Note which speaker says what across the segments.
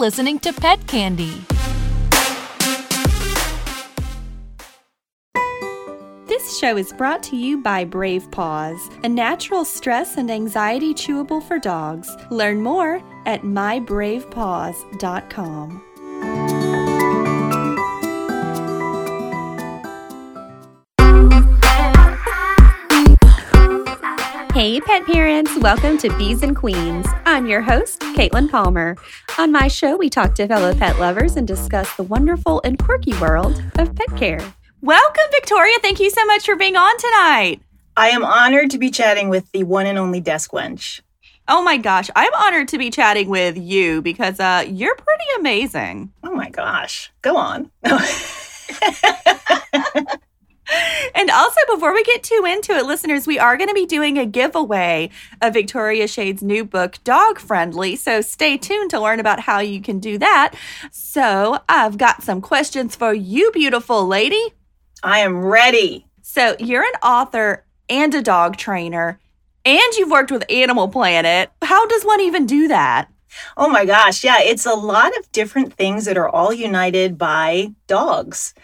Speaker 1: listening to Pet Candy.
Speaker 2: This show is brought to you by Brave Paws, a natural stress and anxiety chewable for dogs. Learn more at mybravepaws.com. Hey, pet parents, welcome to Bees and Queens. I'm your host, Caitlin Palmer. On my show, we talk to fellow pet lovers and discuss the wonderful and quirky world of pet care. Welcome, Victoria. Thank you so much for being on tonight.
Speaker 3: I am honored to be chatting with the one and only Desk Wench.
Speaker 2: Oh my gosh, I'm honored to be chatting with you because uh, you're pretty amazing.
Speaker 3: Oh my gosh, go on.
Speaker 2: And also, before we get too into it, listeners, we are going to be doing a giveaway of Victoria Schade's new book, Dog Friendly. So stay tuned to learn about how you can do that. So I've got some questions for you, beautiful lady.
Speaker 3: I am ready.
Speaker 2: So you're an author and a dog trainer, and you've worked with Animal Planet. How does one even do that?
Speaker 3: Oh my gosh, yeah, it's a lot of different things that are all united by dogs.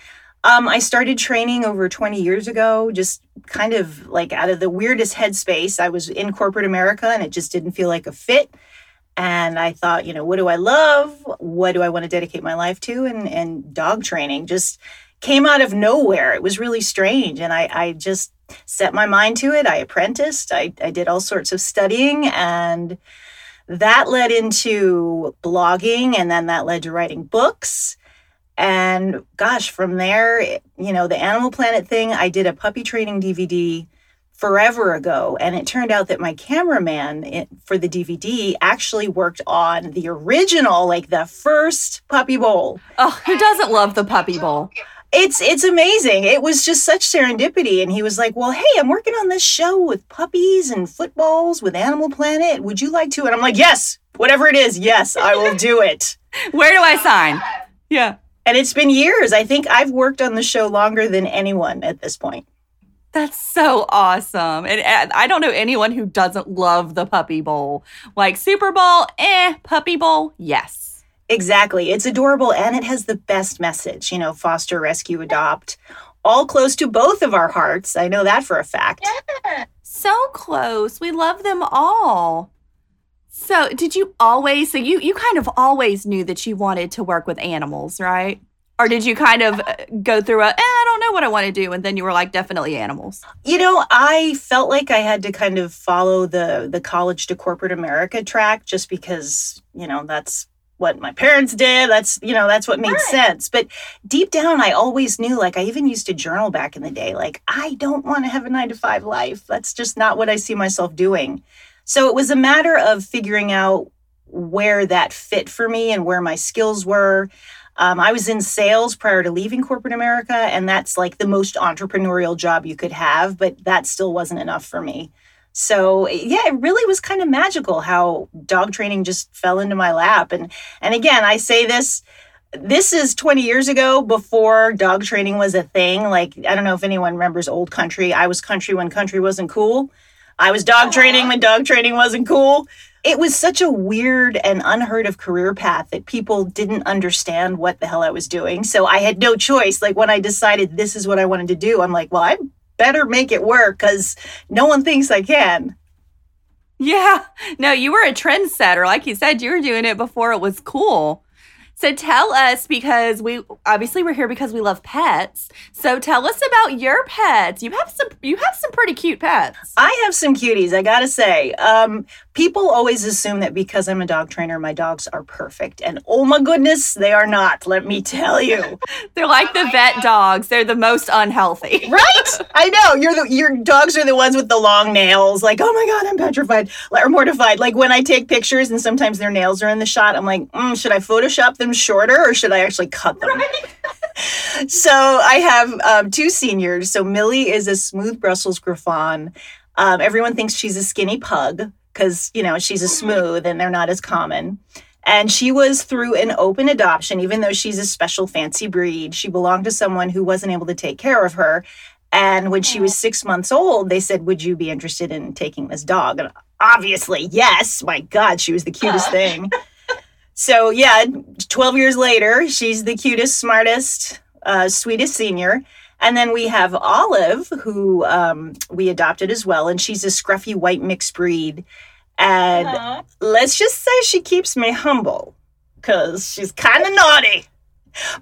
Speaker 3: Um, I started training over 20 years ago, just kind of like out of the weirdest headspace. I was in corporate America and it just didn't feel like a fit. And I thought, you know, what do I love? What do I want to dedicate my life to? And and dog training just came out of nowhere. It was really strange. And I, I just set my mind to it. I apprenticed. I, I did all sorts of studying and that led into blogging and then that led to writing books and gosh, from there, you know, the Animal Planet thing, I did a puppy training DVD forever ago. And it turned out that my cameraman for the DVD actually worked on the original, like the first Puppy Bowl.
Speaker 2: Oh, who doesn't love the Puppy Bowl?
Speaker 3: It's it's amazing. It was just such serendipity. And he was like, Well, hey, I'm working on this show with puppies and footballs with Animal Planet. Would you like to? And I'm like, Yes, whatever it is, yes, I will do it.
Speaker 2: Where do I sign? Yeah.
Speaker 3: And it's been years. I think I've worked on the show longer than anyone at this point.
Speaker 2: That's so awesome. And I don't know anyone who doesn't love the Puppy Bowl. Like Super Bowl, eh, Puppy Bowl, yes.
Speaker 3: Exactly. It's adorable and it has the best message, you know, foster, rescue, adopt, all close to both of our hearts. I know that for a fact.
Speaker 2: Yeah. So close. We love them all. So, did you always so you you kind of always knew that you wanted to work with animals, right? Or did you kind of uh, go through a eh, I don't know what I want to do and then you were like definitely animals?
Speaker 3: You know, I felt like I had to kind of follow the the college to corporate America track just because, you know, that's what my parents did. That's, you know, that's what made right. sense. But deep down, I always knew, like, I even used to journal back in the day, like, I don't want to have a nine to five life. That's just not what I see myself doing. So it was a matter of figuring out where that fit for me and where my skills were. Um, I was in sales prior to leaving corporate America, and that's like the most entrepreneurial job you could have, but that still wasn't enough for me. So yeah, it really was kind of magical how dog training just fell into my lap. And and again, I say this this is 20 years ago before dog training was a thing. Like I don't know if anyone remembers old country. I was country when country wasn't cool. I was dog training when dog training wasn't cool. It was such a weird and unheard of career path that people didn't understand what the hell I was doing. So I had no choice. Like when I decided this is what I wanted to do, I'm like, well, I better make it work because no one thinks I can.
Speaker 2: Yeah. No, you were a trendsetter. Like you said, you were doing it before it was cool. So tell us because we obviously we're here because we love pets. So tell us about your pets. You have some you have some pretty cute pets.
Speaker 3: I have some cuties, I got to say. Um, people always assume that because I'm a dog trainer my dogs are perfect and oh my goodness, they are not, let me tell you.
Speaker 2: They're like the vet dogs. They're the most unhealthy.
Speaker 3: right? I know. You're the your dogs are the ones with the long nails. Like, "Oh my god, I'm petrified." Or mortified. Like when I take pictures and sometimes their nails are in the shot, I'm like, mm, "Should I photoshop them?" shorter or should I actually cut them? Right. so I have um, two seniors. So Millie is a smooth Brussels Griffon. Um, everyone thinks she's a skinny pug because, you know, she's a smooth and they're not as common. And she was through an open adoption, even though she's a special fancy breed. She belonged to someone who wasn't able to take care of her. And when she was six months old, they said, Would you be interested in taking this dog? And obviously, yes. My God, she was the cutest thing. So yeah, 12 years later, she's the cutest, smartest, uh, sweetest senior. And then we have Olive, who um, we adopted as well, and she's a scruffy white mixed breed. And
Speaker 2: Uh-huh.
Speaker 3: let's just say she keeps me humble because she's kind of naughty.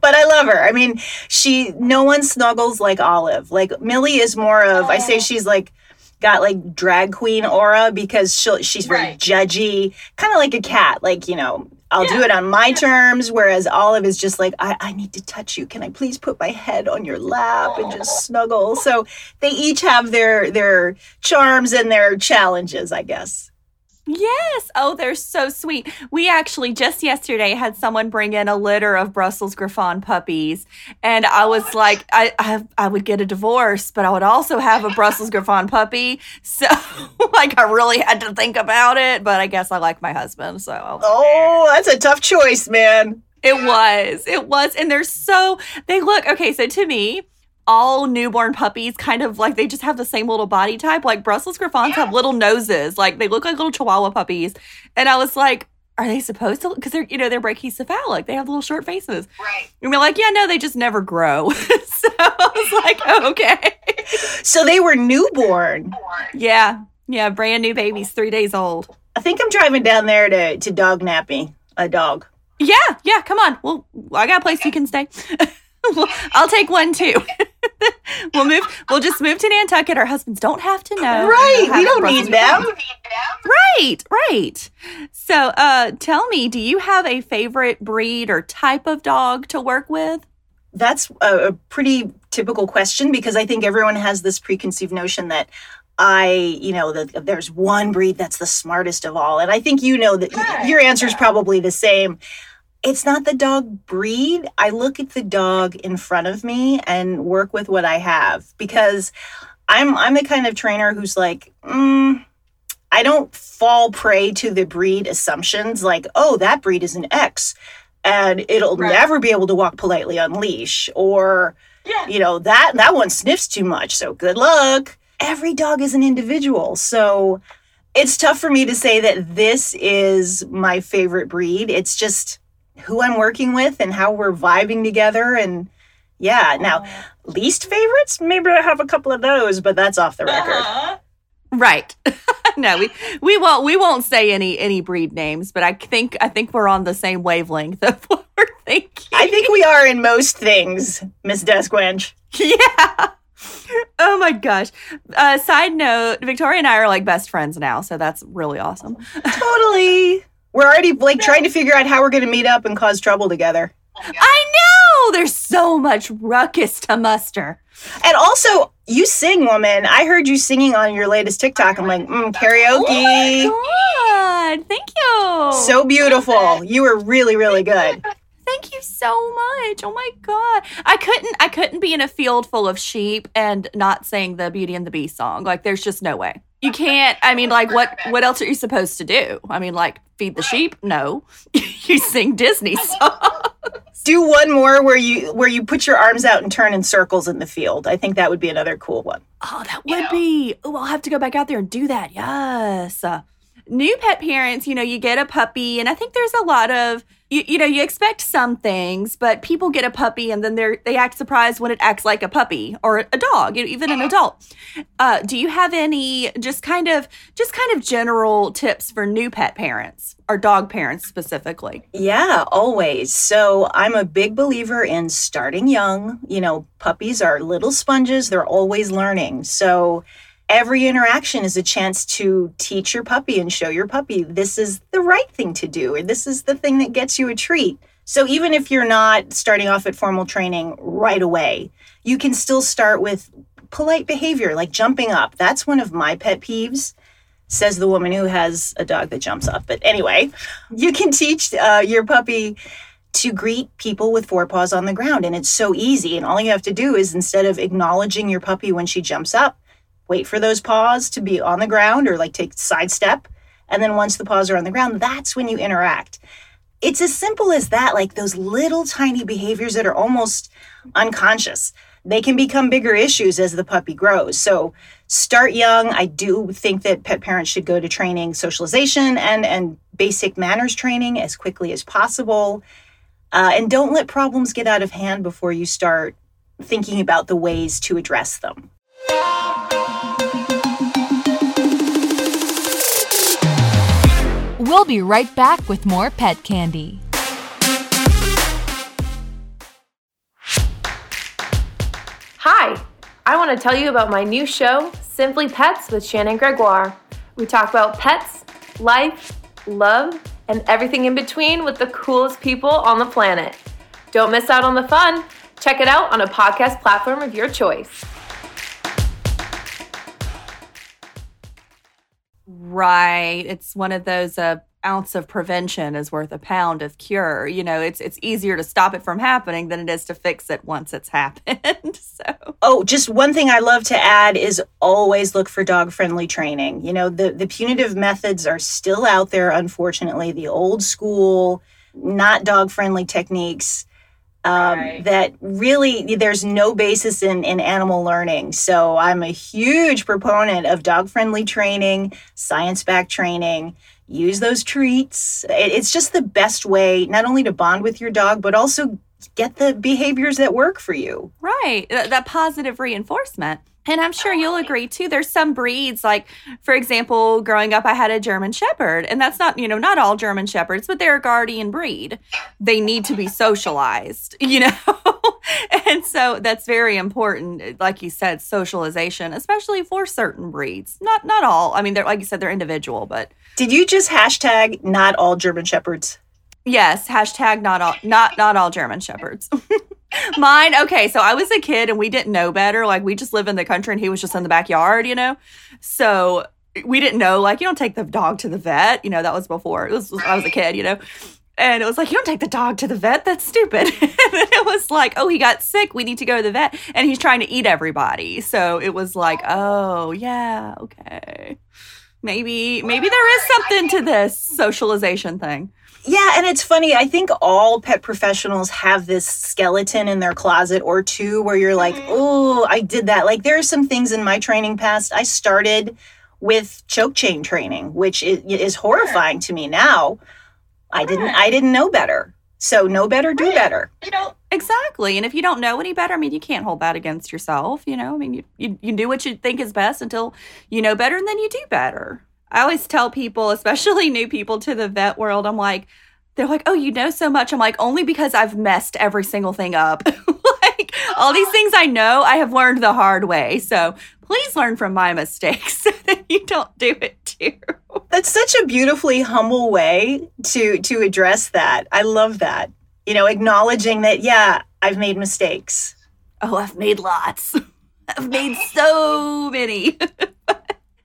Speaker 3: But I love her. I mean, she no one snuggles like Olive. Like Millie is more of I say she's like got like drag queen aura because she she's very
Speaker 2: Right.
Speaker 3: judgy, kind of like a cat. Like you know, I'll do it on my terms. Whereas Olive is just like I, I need to touch you. Can I please put my head on your lap and just snuggle? So they each have their their charms and their challenges, I guess.
Speaker 2: Yes. Oh, they're so sweet. We actually just yesterday had someone bring in a litter of Brussels Griffon puppies, and I was like, I, I I would get a divorce, but I would also have a Brussels Griffon puppy. So, like, I really had to think about it. But I guess I like my husband, so
Speaker 3: Oh, that's a tough choice, man.
Speaker 2: It was. It was. And they're so, they look, okay, so to me, all newborn puppies kind of like they just have the same little body type. Like Brussels Griffons have little noses, like they look like little Chihuahua puppies. And I was like, are they supposed to? Because they're, you know, they're brachycephalic. They have little short faces.
Speaker 3: Right.
Speaker 2: And we're like, yeah, no, they just never grow. so I was like, oh, okay.
Speaker 3: So they were newborn.
Speaker 2: Yeah. Yeah. Brand new babies, three days old.
Speaker 3: I think I'm driving down there to to dog nap me a dog.
Speaker 2: Yeah. Yeah. Come on. Well, I got a place you can stay. I'll take one too. we'll move. We'll just move to Nantucket. Our husbands don't have to know.
Speaker 3: right. We don't need them.
Speaker 2: Right, right. So, uh, tell me, do you have a favorite breed or type of dog to work with?
Speaker 3: That's a, a pretty typical question because I think everyone has this preconceived notion that I, you know, that there's one breed that's the smartest of all. And I think you know that your answer is probably the same. It's not the dog breed. I look at the dog in front of me and work with what I have because I'm I'm the kind of trainer who's like, mm, I don't fall prey to the breed assumptions like, oh, that breed is an X and it'll
Speaker 2: Right.
Speaker 3: never be able to walk politely on leash or
Speaker 2: Yeah.
Speaker 3: you know that that one sniffs too much so good luck every dog is an individual so it's tough for me to say that this is my favorite breed it's just who i'm working with and how we're vibing together and yeah now least favorites maybe i have a couple of those but that's off the record
Speaker 2: Right. no, we we won't we won't say any any breed names, but I think I think we're on the same wavelength of what we're thinking.
Speaker 3: i think we are in most things miss Desk Wench
Speaker 2: yeah. Oh my gosh. Uh, side note, Victoria and I are like best friends now, so that's really awesome.
Speaker 3: totally we're already like trying to figure out how we're going to meet up and cause trouble together
Speaker 2: I know there's so much ruckus to muster.
Speaker 3: And also, you sing, woman. I heard you singing on your latest TikTok. I'm like, mm, karaoke.
Speaker 2: Oh my god! Thank you.
Speaker 3: so beautiful. You were really, really good.
Speaker 2: Thank you so much. Oh my god. I couldn't I couldn't be in a field full of sheep and not sing the Beauty and the Beast song. Like there's just no way. You can't I mean like what what else are you supposed to do? I mean like feed the sheep? No. you sing Disney songs.
Speaker 3: Do one more where you where you put your arms out and turn in circles in the field. I think that would be another cool one.
Speaker 2: Oh, that would be. Oh, I'll have to go back out there and do that. Yes. Uh, new pet parents, you know, you get a puppy, and I think there's a lot of you, you know, you expect some things, but people get a puppy and then they're they act surprised when it acts like a puppy or a dog, you know, even an adult. Uh, do you have any just kind of just kind of general tips for new pet parents or dog parents specifically?
Speaker 3: Yeah, always. So I'm a big believer in starting young. You know, puppies are little sponges, they're always learning. So every interaction is a chance to teach your puppy and show your puppy this is the right thing to do, or this is the thing that gets you a treat. So even if you're not starting off at formal training right away, you can still start with polite behavior like jumping up. That's one of my pet peeves says the woman who has a dog that jumps up. But anyway, you can teach uh, your puppy to greet people with forepaws on the ground. And it's so easy. And all you have to do is instead of acknowledging your puppy when she jumps up, wait for those paws to be on the ground or like take sidestep. And then once the paws are on the ground, that's when you interact. It's as simple as that, like those little tiny behaviors that are almost unconscious. they can become bigger issues as the puppy grows. So start young. I do think that pet parents should go to training socialization and and basic manners training as quickly as possible. Uh, and don't let problems get out of hand before you start thinking about the ways to address them.
Speaker 1: We'll be right back with more pet candy.
Speaker 4: Hi, I want to tell you about my new show, Simply Pets with Shannon Gregoire. We talk about pets, life, love, and everything in between with the coolest people on the planet. Don't miss out on the fun. Check it out on a podcast platform of your choice.
Speaker 2: Right. It's one of those uh, ounce of prevention is worth a pound of cure. You know, it's it's easier to stop it from happening than it is to fix it once it's happened. so
Speaker 3: Oh, just one thing I love to add is always look for dog friendly training. You know, the, the punitive methods are still out there, unfortunately, the old school, not dog friendly techniques. Um,
Speaker 4: Right.
Speaker 3: That really, there's no basis in, in animal learning. So I'm a huge proponent of dog friendly training, science backed training. Use those treats. It- it's just the best way, not only to bond with your dog, but also get the behaviors that work for you.
Speaker 2: Right. That, that positive reinforcement. And I'm sure oh, you'll agree too. There's some breeds, like, for example, growing up, I had a German Shepherd, and that's not, you know, not all German Shepherds, but they're a guardian breed. They need to be socialized, you know? and so that's very important. Like you said, socialization, especially for certain breeds. Not, not all. I mean, they're, like you said, they're individual, but
Speaker 3: Did you just hashtag not all German Shepherds?
Speaker 2: Yes, hashtag not all not not all German shepherds. Mine, okay, so I was a kid and we didn't know better. Like we just live in the country and he was just in the backyard, you know? So we didn't know, like, you don't take the dog to the vet. You know, that was before. It was I was a kid, you know. And it was like, you don't take the dog to the vet. That's stupid. and it was like, oh, he got sick. We need to go to the vet. And he's trying to eat everybody. So it was like, oh, yeah, okay. Maybe, maybe there is something to this socialization thing.
Speaker 3: Yeah, and it's funny. I think all pet professionals have this skeleton in their closet or two where you're like, oh, I did that. Like there are some things in my training past. I started with choke chain training, which is, is horrifying to me now. I didn't. I didn't know better. So know better, do better.
Speaker 2: You know exactly. And if you don't know any better, I mean, you can't hold that against yourself. You know, I mean, you, you, you do what you think is best until you know better and then you do better. I always tell people, especially new people to the vet world, I'm like, they're like, oh, you know so much. I'm like, only because I've messed every single thing up. like, all these things I know, I have learned the hard way. So please learn from my mistakes so that you don't do it too.
Speaker 3: That's such a beautifully humble way to to address that. I love that. You know, acknowledging that, yeah, I've made mistakes.
Speaker 2: Oh, I've made lots. I've made so many.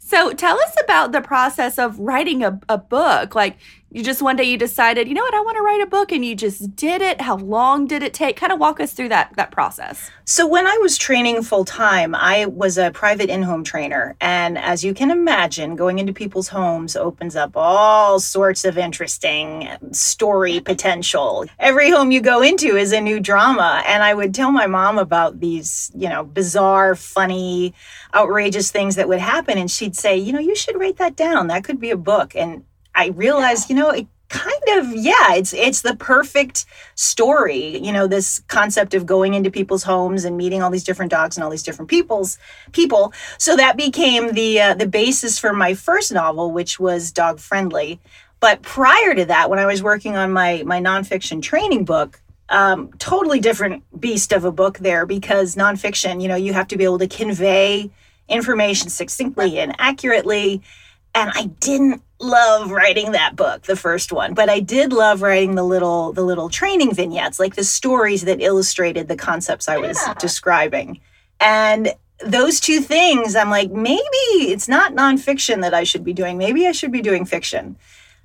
Speaker 2: So tell us about the process of writing a, a book. Like you just one day you decided, you know what, I want to write a book and you just did it. How long did it take? Kind of walk us through that that process.
Speaker 3: So when I was training full time, I was a private in-home trainer, and as you can imagine, going into people's homes opens up all sorts of interesting story potential. Every home you go into is a new drama, and I would tell my mom about these, you know, bizarre, funny, outrageous things that would happen and she'd say, "You know, you should write that down. That could be a book." And I realized, you know, it kind of yeah it's it's the perfect story you know this concept of going into people's homes and meeting all these different dogs and all these different people's people. So that became the uh, the basis for my first novel which was dog friendly. But prior to that when i was working on my my nonfiction training book um, totally different beast of a book there because nonfiction you know you have to be able to convey information succinctly and accurately and I didn't love writing that book, the first one, but I did love writing the little the little training vignettes, like the stories that illustrated the concepts I was describing. And those two things, I'm like, maybe it's not nonfiction that I should be doing. Maybe I should be doing fiction.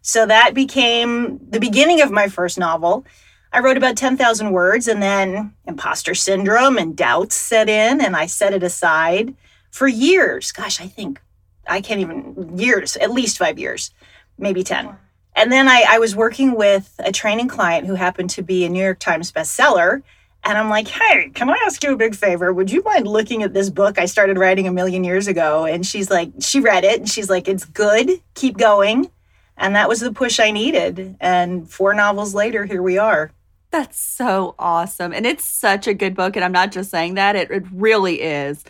Speaker 3: So that became the beginning of my first novel. I wrote about 10,000 words, and then imposter syndrome and doubts set in, and I set it aside for years. Gosh, I think I can't even years, at least five years, maybe 10. And then I, I was working with a training client who happened to be a New York Times bestseller. And I'm like, hey, can I ask you a big favor? Would you mind looking at this book I started writing a million years ago? And she's like, she read it and she's like, it's good, keep going. And that was the push I needed. And four novels later, here we are.
Speaker 2: That's so awesome. And it's such a good book. And I'm not just saying that, it, it really is.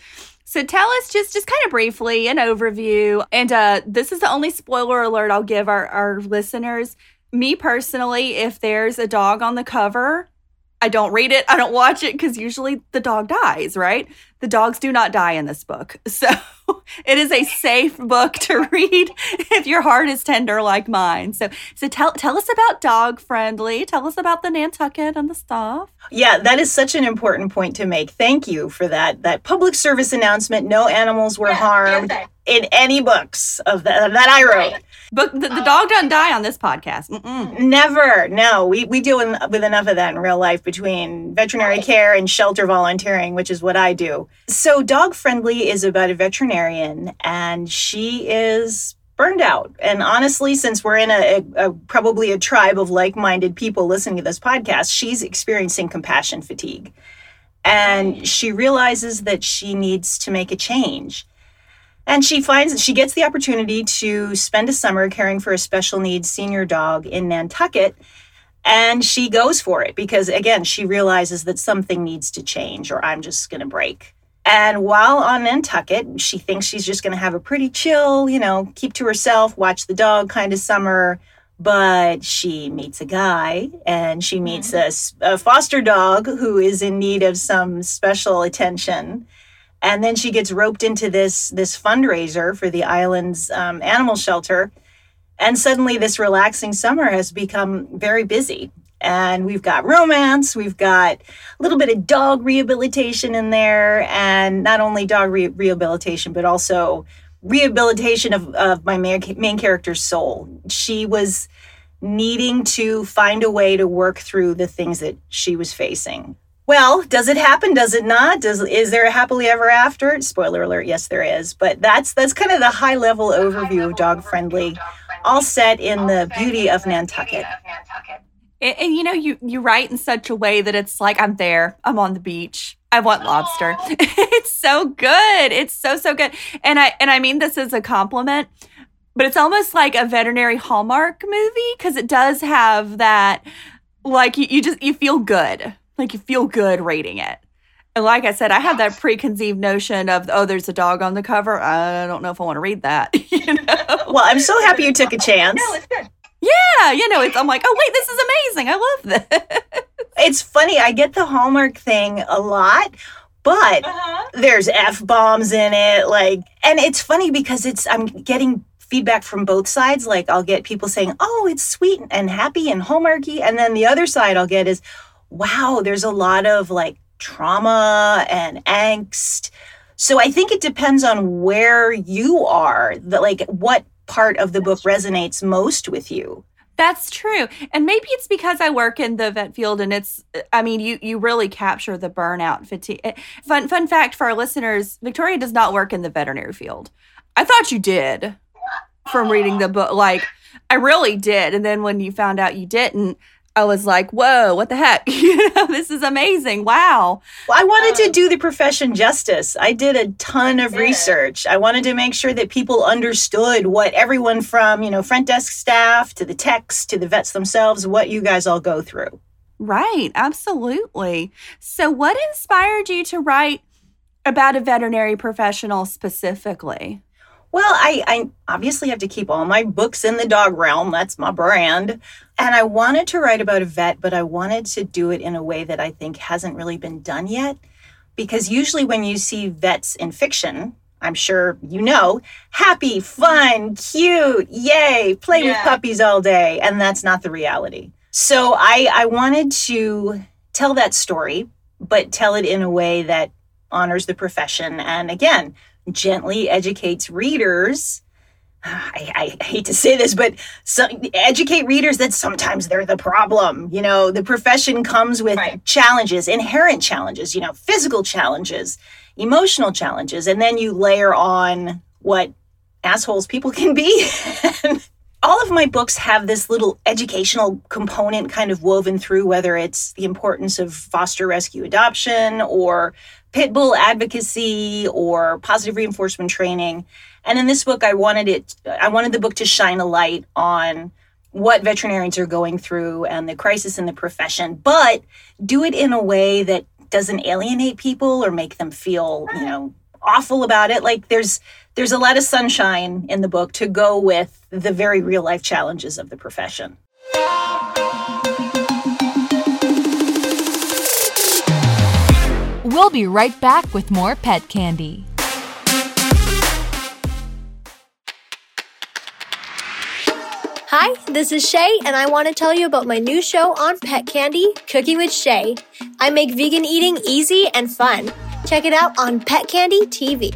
Speaker 2: So tell us just just kind of briefly an overview. And uh, this is the only spoiler alert I'll give our, our listeners. Me personally, if there's a dog on the cover, I don't read it. I don't watch it because usually the dog dies, right? The dogs do not die in this book. So it is a safe book to read if your heart is tender like mine. So so tell tell us about dog friendly. Tell us about the Nantucket and the stuff.
Speaker 3: Yeah, that is such an important point to make. Thank you for that that public service announcement. No animals were yeah, harmed in any books of the, that I wrote.
Speaker 2: But the, the dog doesn't die on this podcast.
Speaker 3: Mm-mm. Never. No, we, we deal with, with enough of that in real life between veterinary care and shelter volunteering, which is what I do. So, Dog Friendly is about a veterinarian, and she is burned out. And honestly, since we're in a, a, a probably a tribe of like minded people listening to this podcast, she's experiencing compassion fatigue. And she realizes that she needs to make a change. And she finds she gets the opportunity to spend a summer caring for a special needs senior dog in Nantucket. And she goes for it because, again, she realizes that something needs to change or I'm just going to break. And while on Nantucket, she thinks she's just going to have a pretty chill, you know, keep to herself, watch the dog kind of summer. But she meets a guy and she meets mm-hmm. a, a foster dog who is in need of some special attention and then she gets roped into this this fundraiser for the island's um, animal shelter. And suddenly this relaxing summer has become very busy. And we've got romance we've got a little bit of dog rehabilitation in there. And not only dog re- rehabilitation but also rehabilitation of, of my main, main character's soul. She was needing to find a way to work through the things that she was facing well, does it happen? Does it not? Does is there a happily ever after? Spoiler alert, yes there is. But that's that's kind of the high level overview of dog friendly, all set in the beauty of Nantucket.
Speaker 2: And, and, you know, you you write in such a way that it's like I'm there, I'm on the beach. I want lobster. it's so good. It's so so good. And I and I mean this as a compliment, but it's almost like a veterinary Hallmark movie because it does have that like you, you just you feel good like you feel good reading it. And like I said, I have that preconceived notion of oh, there's a dog on the cover. I don't know if I want to read that. you know?
Speaker 3: Well, I'm so happy you took a chance.
Speaker 2: No, it's good. Yeah, you know, it's I'm like, oh wait, this is amazing. I love this.
Speaker 3: it's funny. I get the Hallmark thing a lot, but uh-huh. there's f bombs in it. Like, and it's funny because it's I'm getting feedback from both sides. Like, I'll get people saying, "Oh, it's sweet and happy and hallmarky," and then the other side I'll get is, wow, there's a lot of like trauma and angst. So I think it depends on where you are, that like what part of the book resonates most with you.
Speaker 2: That's true. And maybe it's because I work in the vet field and it's I mean you you really capture the burnout fatigue. Eh, fun fun fact for our listeners, Victoria does not work in the veterinary field. I thought you did from reading the book like I really did. And then when you found out you didn't, I was like, whoa, what the heck? you know, this is amazing. Wow.
Speaker 3: Well, I wanted um, to do the profession justice. I did a ton of research. I wanted to make sure that people understood what everyone from, you know, front desk staff to the techs to the vets themselves, what you guys all go through.
Speaker 2: Right. Absolutely. So, what inspired you to write about a veterinary professional specifically?
Speaker 3: Well, I, I obviously have to keep all my books in the dog realm. That's my brand. And I wanted to write about a vet, but I wanted to do it in a way that I think hasn't really been done yet. Because usually when you see vets in fiction, I'm sure you know, happy, fun, cute, yay, play yeah. with puppies all day. And that's not the reality. So I, I wanted to tell that story, but tell it in a way that honors the profession. And again, gently educates readers. I, I, hate to say this, but so, educate readers that sometimes they're the problem. You know, the profession comes with right. challenges, inherent challenges, you know, physical challenges, emotional challenges, and then you layer on what assholes people can be. all of my books have this little educational component kind of woven through, whether it's the importance of foster rescue adoption or pit bull advocacy or positive reinforcement training. And in this book, I wanted it, I wanted the book to shine a light on what veterinarians are going through and the crisis in the profession, but do it in a way that doesn't alienate people or make them feel, you know, awful about it. Like there's there's a lot of sunshine in the book to go with the very real life challenges of the profession.
Speaker 1: We'll be right back with more pet candy.
Speaker 5: Hi, this is Shay, and I want to tell you about my new show on Pet Candy, Cooking with Shay. I make vegan eating easy and fun. Check it out on Pet Candy TV.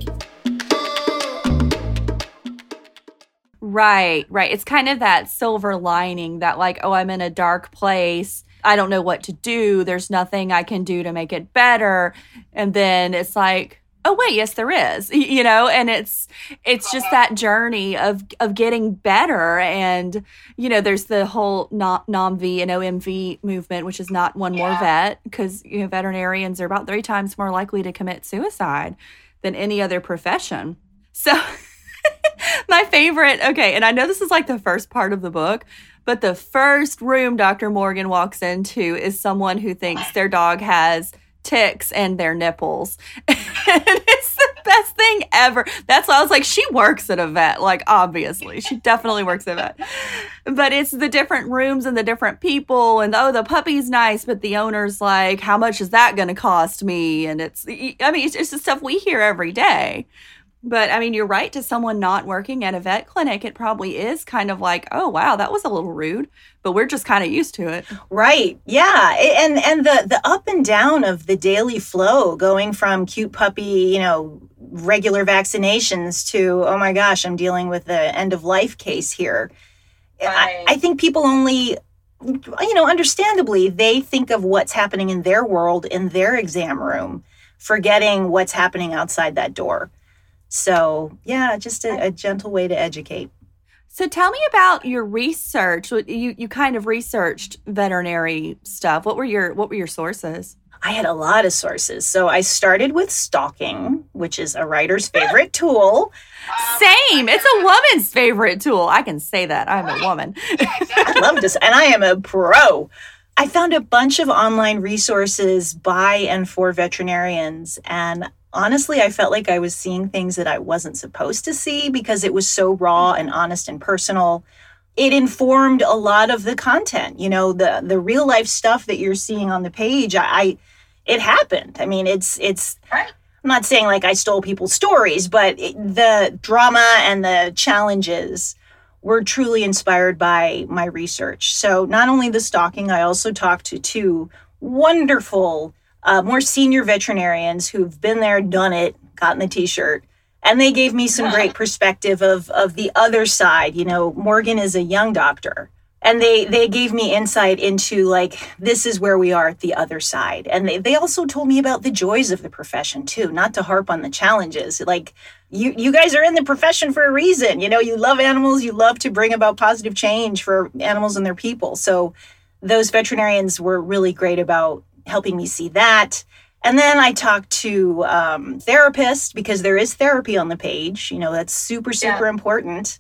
Speaker 2: Right, right. It's kind of that silver lining that, like, oh, I'm in a dark place. I don't know what to do. There's nothing I can do to make it better. And then it's like, oh wait yes there is you know? And it's it's just uh-huh. that journey of of getting better. And you know there's the whole NOMV and OMV movement which is not one more vet because you know veterinarians are about three times more likely to commit suicide than any other profession. So my favorite okay and i know this is like the first part of the book but the first room dr morgan walks into is someone who thinks their dog has ticks and their nipples. and it's the best thing ever. That's why I was like, she works at a vet. Like, obviously, she definitely works at a vet. But it's the different rooms and the different people. And oh, the puppy's nice, but the owner's like, how much is that going to cost me? And it's, I mean, it's just the stuff we hear every day. But I mean, you're right. To someone not working at a vet clinic, it probably is kind of like, oh wow, that was a little rude. But we're just kind of used to it.
Speaker 3: Right. Yeah. And and the the up and down of the daily flow, going from cute puppy, you know, regular vaccinations to oh my gosh, I'm dealing with the end of life case here. Right. I, I think people only you know, understandably, they think of what's happening in their world in their exam room, forgetting what's happening outside that door. So, yeah, just a, a gentle way to educate.
Speaker 2: So tell me about your research. You you kind of researched veterinary stuff. What were your what were your sources?
Speaker 3: I had a lot of sources. So I started with stalking, which is a writer's favorite tool.
Speaker 2: Same. It's a woman's favorite tool. I can say that. I'm a woman.
Speaker 3: I love this and I am a pro. I found a bunch of online resources by and for veterinarians and honestly, I felt like I was seeing things that I wasn't supposed to see because it was so raw mm-hmm. and honest and personal. It informed a lot of the content, you know, the the real life stuff that you're seeing on the page. I, I it happened. I mean, it's it's right. I'm not saying like I stole people's stories, but it, the drama and the challenges were truly inspired by my research. So, not only the stalking, I also talked to two wonderful uh, more senior veterinarians who've been there, done it, gotten the t-shirt. And they gave me some great perspective of of the other side. You know, Morgan is a young doctor. And they they gave me insight into like this is where we are at the other side. And they, they also told me about the joys of the profession too, not to harp on the challenges. Like you you guys are in the profession for a reason. You know, you love animals, you love to bring about positive change for animals and their people. So those veterinarians were really great about helping me see that. And then I talked to um, therapists because there is therapy on the page. You know, that's super, super yeah. important.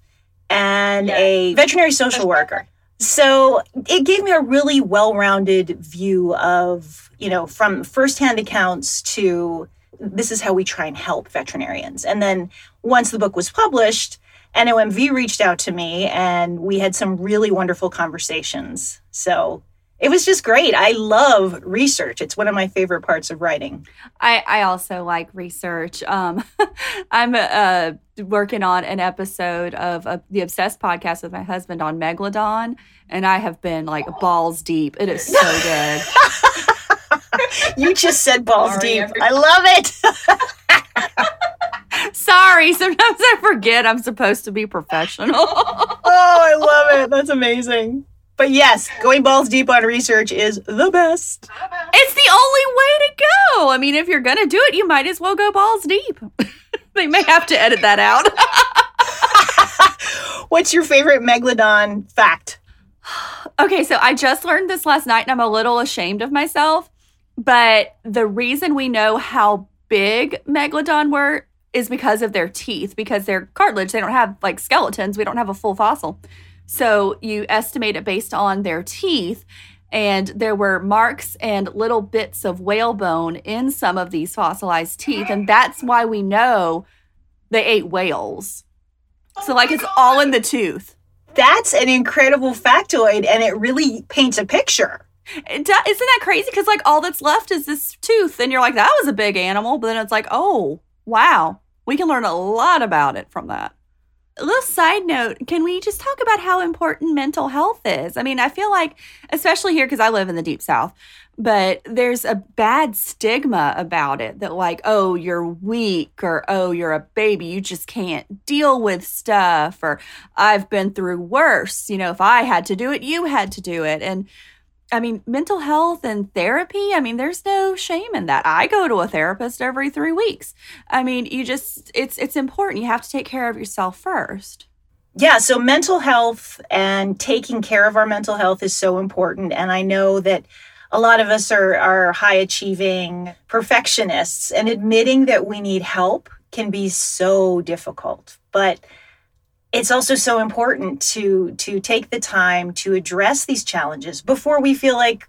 Speaker 3: And yeah. a veterinary social worker. So it gave me a really well rounded view of, you know, from firsthand accounts to this is how we try and help veterinarians. And then once the book was published, NOMV reached out to me and we had some really wonderful conversations. So it was just great. I love research. It's one of my favorite parts of writing.
Speaker 2: I, I also like research. Um, I'm uh, working on an episode of uh, the Obsessed podcast with my husband on Megalodon, and I have been like balls deep. It is so good.
Speaker 3: you just said balls Sorry, deep. Everybody. I love
Speaker 2: it. Sorry, sometimes I forget I'm supposed to be professional.
Speaker 3: oh, I love it. That's amazing. But yes, going balls deep on research is the best.
Speaker 2: It's the only way to go. I mean, if you're going to do it, you might as well go balls deep. they may have to edit that out.
Speaker 3: What's your favorite megalodon fact?
Speaker 2: Okay, so I just learned this last night and I'm a little ashamed of myself. But the reason we know how big megalodon were is because of their teeth, because they're cartilage. They don't have like skeletons. We don't have a full fossil. So you estimate it based on their teeth. And there were marks and little bits of whalebone in some of these fossilized teeth. And that's why we know they ate whales. Oh so, like, it's all in the tooth.
Speaker 3: That's an incredible factoid, and it really paints a picture.
Speaker 2: It do- isn't that crazy? Because, like, all that's left is this tooth. And you're like, that was a big animal. But then it's like, oh, wow. We can learn a lot about it from that. Little side note can we just talk about how important mental health is? I mean, I feel like, especially here, because I live in the deep south, but there's a bad stigma about it that, like, oh, you're weak, or oh, you're a baby, you just can't deal with stuff, or I've been through worse. You know, if I had to do it, you had to do it. And I mean, mental health and therapy, I mean, there's no shame in that. I go to a therapist every 3 weeks. I mean, you just it's it's important. You have to take care of yourself first.
Speaker 3: Yeah, so mental health and taking care of our mental health is so important and I know that a lot of us are are high achieving perfectionists and admitting that we need help can be so difficult. But it's also so important to to take the time to address these challenges before we feel like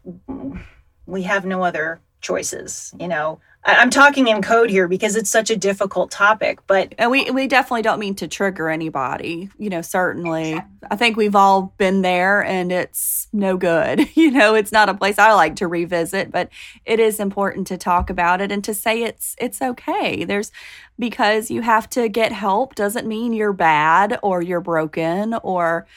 Speaker 3: we have no other choices you know i'm talking in code here because it's such a difficult topic but
Speaker 2: And we we definitely don't mean to trigger anybody, you know, certainly. I think we've all been there and it's no good. You know, it's not a place I like to revisit, but it is important to talk about it and to say it's it's okay. There's because you have to get help doesn't mean you're bad or you're broken or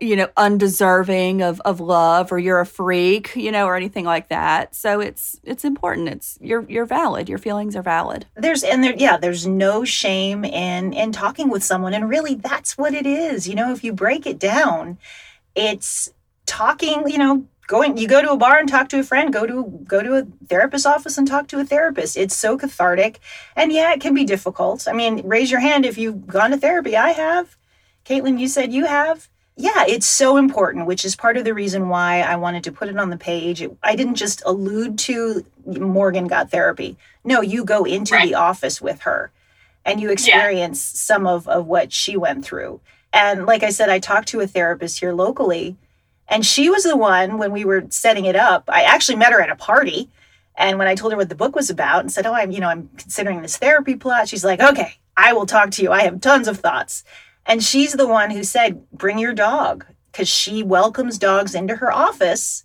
Speaker 2: you know undeserving of of love or you're a freak, you know, or anything like that. So it's it's important. It's you're you're valid. Your feelings are valid.
Speaker 3: there's and there yeah there's no shame in in talking with someone and really that's what it is you know if you break it down it's talking you know going you go to a bar and talk to a friend go to go to a therapist's office and talk to a therapist. It's so cathartic. And yeah it can be difficult. I mean raise your hand if you've gone to therapy. I have. Caitlin you said you have. Yeah it's so important which is part of the reason why i wanted to put it on the page. It- i didn't just allude to morgan got therapy. No you go into the office with her and you experience some of, of what she went through. And like i said i talked to a therapist here locally and she was the one when we were setting it up i actually met her at a party. And when i told her what the book was about and said oh i'm you know i'm considering this therapy plot she's like okay i will talk to you. I have tons of thoughts. And she's the one who said bring your dog because she welcomes dogs into her office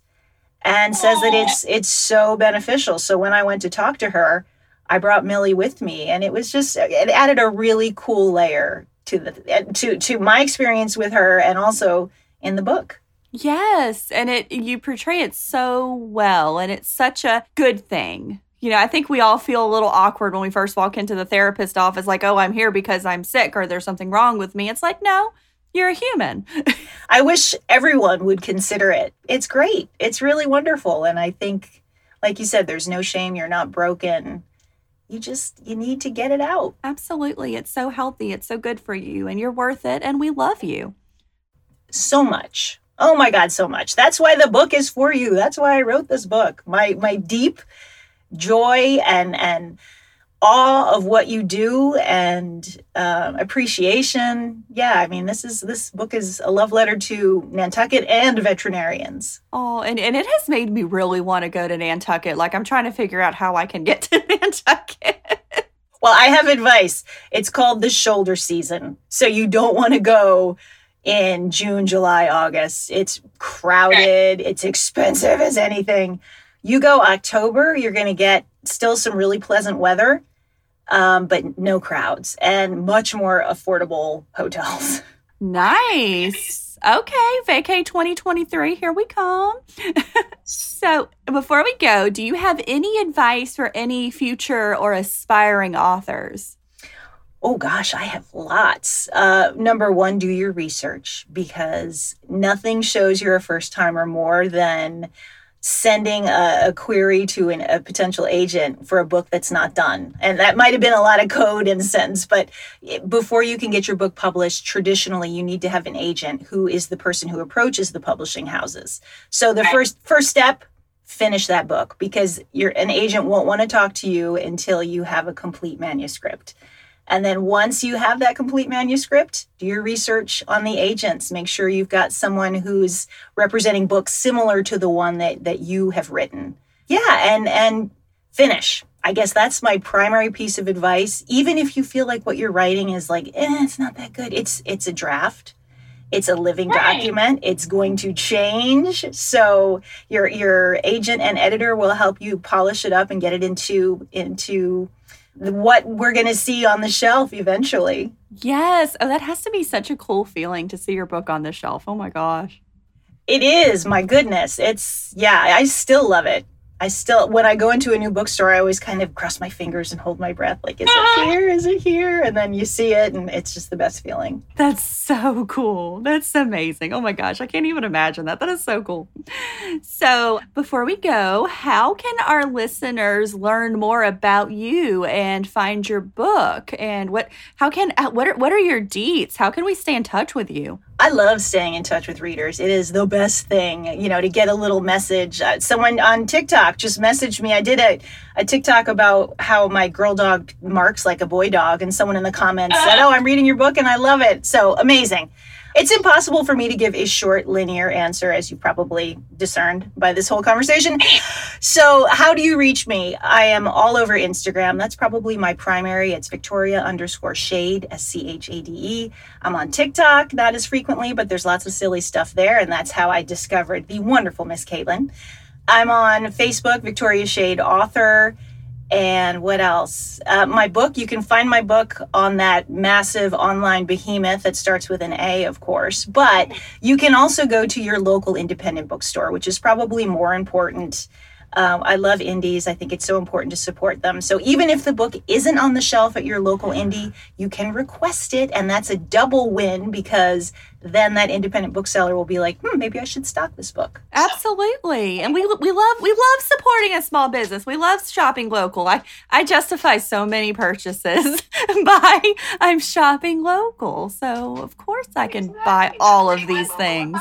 Speaker 3: and says that it's it's so beneficial. So when i went to talk to her i brought millie with me and it was just it added a really cool layer to the to to my experience with her and also in the book
Speaker 2: Yes, and it you portray it so well and it's such a good thing. You know, I think we all feel a little awkward when we first walk into the therapist office like, "Oh, I'm here because I'm sick or there's something wrong with me." It's like, "No, you're a human."
Speaker 3: I wish everyone would consider it. It's great. It's really wonderful. And I think, like you said, there's no shame. You're not broken. You just, you need to get it out.
Speaker 2: Absolutely. It's so healthy. It's so good for you and you're worth it and we love you.
Speaker 3: So much. Oh my God, so much. That's why the book is for you. That's why I wrote this book. My, my deep joy and, and, awe of what you do and um, appreciation yeah i mean this is this book is a love letter to nantucket and veterinarians
Speaker 2: Oh, and, and it has made me really want to go to Nantucket. Like I'm trying to figure out how I can get to Nantucket.
Speaker 3: Well, I have advice. It's called the shoulder season. So you don't want to go in June, July, August. It's crowded, it's expensive as anything. You go October, you're going to get still some really pleasant weather, um, but no crowds and much more affordable hotels.
Speaker 2: Nice. Okay, vacay 2023, here we come. so, before we go, do you have any advice for any future or aspiring authors?
Speaker 3: Oh gosh, I have lots. Uh, number one, do your research because nothing shows you're a first timer more than sending a, a query to an, a potential agent for a book that's not done. And that might have been a lot of code in a sentence, but before you can get your book published, traditionally you need to have an agent who is the person who approaches the publishing houses. So the first first step finish that book because your an agent won't want to talk to you until you have a complete manuscript. And then once you have that complete manuscript, do your research on the agents. Make sure you've got someone who's representing books similar to the one that, that you have written. Yeah, and and finish. I guess that's my primary piece of advice. Even if you feel like what you're writing is like, eh, it's not that good. It's it's a draft. It's a living right. document. It's going to change. So your your agent and editor will help you polish it up and get it into into what we're going to see on the shelf eventually.
Speaker 2: Yes. Oh, that has to be such a cool feeling to see your book on the shelf. Oh my gosh.
Speaker 3: It is. My goodness. It's, yeah, I still love it. I still, when I go into a new bookstore, I always kind of cross my fingers and hold my breath like, is it here? Is it here? And then you see it, and it's just the best feeling.
Speaker 2: That's so cool. That's amazing. Oh my gosh, I can't even imagine that. That is so cool. So, before we go, how can our listeners learn more about you and find your book? And what, how can, uh, what are, what are your deets? How can we stay in touch with you?
Speaker 3: I love staying in touch with readers. It is the best thing, you know, to get a little message. Uh, someone on TikTok just messaged me. I did a, a TikTok about how my girl dog marks like a boy dog, and someone in the comments said, Oh, I'm reading your book and I love it. So amazing. It's impossible for me to give a short, linear answer, as you probably discerned by this whole conversation. So, how do you reach me? I am all over Instagram. That's probably my primary. It's Victoria underscore Schade, S C H A D E. I'm on TikTok, not as frequently, but there's lots of silly stuff there. And that's how I discovered the wonderful Miss Caitlin. I'm on Facebook, Victoria Schade Author. And what else? Uh, my book, you can find my book on that massive online behemoth that starts with an A, of course. But you can also go to your local independent bookstore, which is probably more important um, I love indies. I think it's so important to support them. So even if the book isn't on the shelf at your local indie, you can request it, and that's a double win because then that independent bookseller will be like, hmm, maybe I should stock this book.
Speaker 2: Absolutely, and we we love we love supporting a small business. We love shopping local. I I justify so many purchases by I'm shopping local, so of course I can buy all of these things.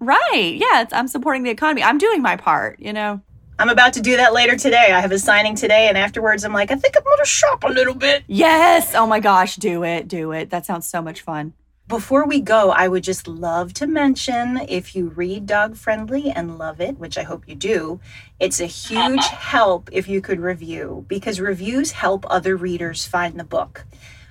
Speaker 2: Right? Yeah, I'm supporting the economy. I'm doing my part. You know.
Speaker 3: I'm about to do that later today. I have a signing today, and afterwards, I'm like, I think I'm going to shop a little bit.
Speaker 2: Yes. Oh my gosh. Do it. Do it. That sounds so much fun.
Speaker 3: Before we go, I would just love to mention if you read Dog Friendly and love it, which I hope you do, it's a huge help if you could review because reviews help other readers find the book.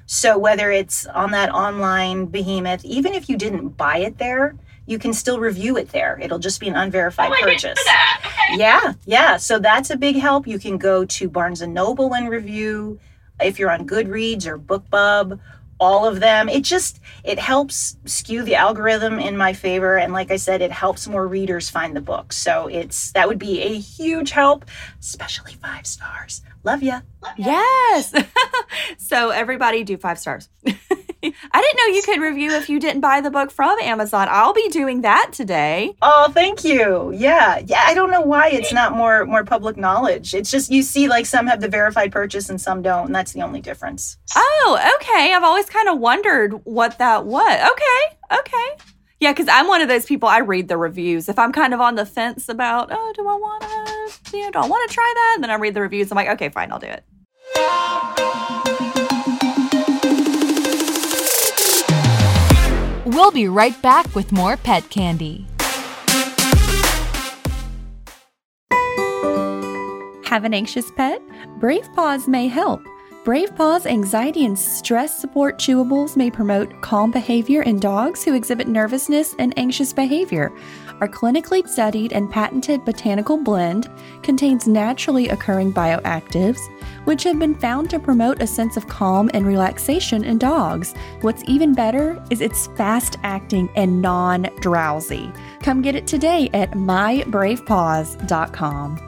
Speaker 3: So, whether it's on that online behemoth, even if you didn't buy it there, you can still review it there. It'll just be an unverified oh, purchase. Okay. Yeah, yeah. So that's a big help. You can go to Barnes and Noble and review if you're on Goodreads or BookBub. All of them. It just it helps skew the algorithm in my favor, and like I said, it helps more readers find the book. So it's that would be a huge help, especially five stars. Love ya.
Speaker 2: Yes. so everybody do five stars. I didn't know you could review if you didn't buy the book from Amazon. I'll be doing that today.
Speaker 3: Oh, thank you. Yeah. Yeah, I don't know why it's not more more public knowledge. It's just you see like some have the verified purchase and some don't, and that's the only difference.
Speaker 2: Oh, okay. I've always kind of wondered what that was. Okay. Okay. Yeah, because I'm one of those people. I read the reviews. If I'm kind of on the fence about, oh, do I want to, you know, do I want to try that? And then I read the reviews. I'm like, okay, fine, I'll do it.
Speaker 1: We'll be right back with more pet candy.
Speaker 2: Have an anxious pet? Brave Paws may help. Brave Paws anxiety and stress support chewables may promote calm behavior in dogs who exhibit nervousness and anxious behavior. Our clinically studied and patented botanical blend contains naturally occurring bioactives, which have been found to promote a sense of calm and relaxation in dogs. What's even better is it's fast acting and non drowsy. Come get it today at mybravepaws.com.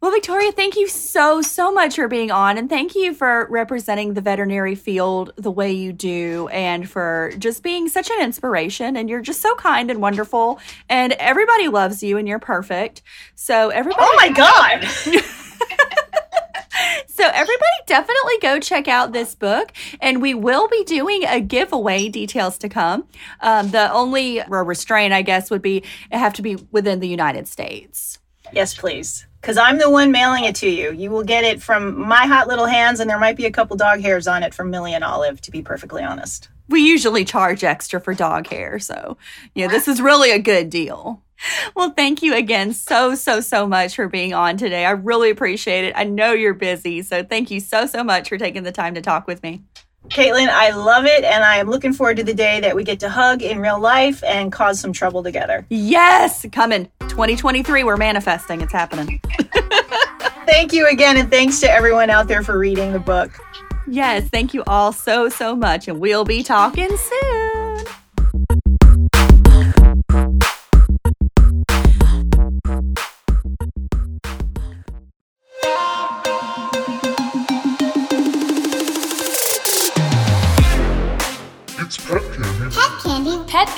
Speaker 2: Well, Victoria, thank you so, so much for being on. And thank you for representing the veterinary field the way you do and for just being such an inspiration. And you're just so kind and wonderful. And everybody loves you and you're perfect. So, everybody.
Speaker 3: Oh my God.
Speaker 2: So, everybody definitely go check out this book, and we will be doing a giveaway. Details to come. Um, the only restraint, I guess, would be it have to be within the United States.
Speaker 3: Yes, please. Because I'm the one mailing it to you. You will get it from my hot little hands, and there might be a couple dog hairs on it from Millie and Olive, to be perfectly honest.
Speaker 2: We usually charge extra for dog hair, so yeah, this is really a good deal. Well, thank you again so, so, so much for being on today. I really appreciate it. I know you're busy, so thank you so, so much for taking the time to talk with me.
Speaker 3: Caitlin, I love it, and I am looking forward to the day that we get to hug in real life and cause some trouble together.
Speaker 2: Yes, coming 2023. We're manifesting. It's happening.
Speaker 3: Thank you again, and thanks to everyone out there for reading the book.
Speaker 2: Yes, thank you all so, so much, and we'll be talking soon.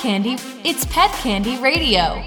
Speaker 1: Candy, it's Pet Candy Radio.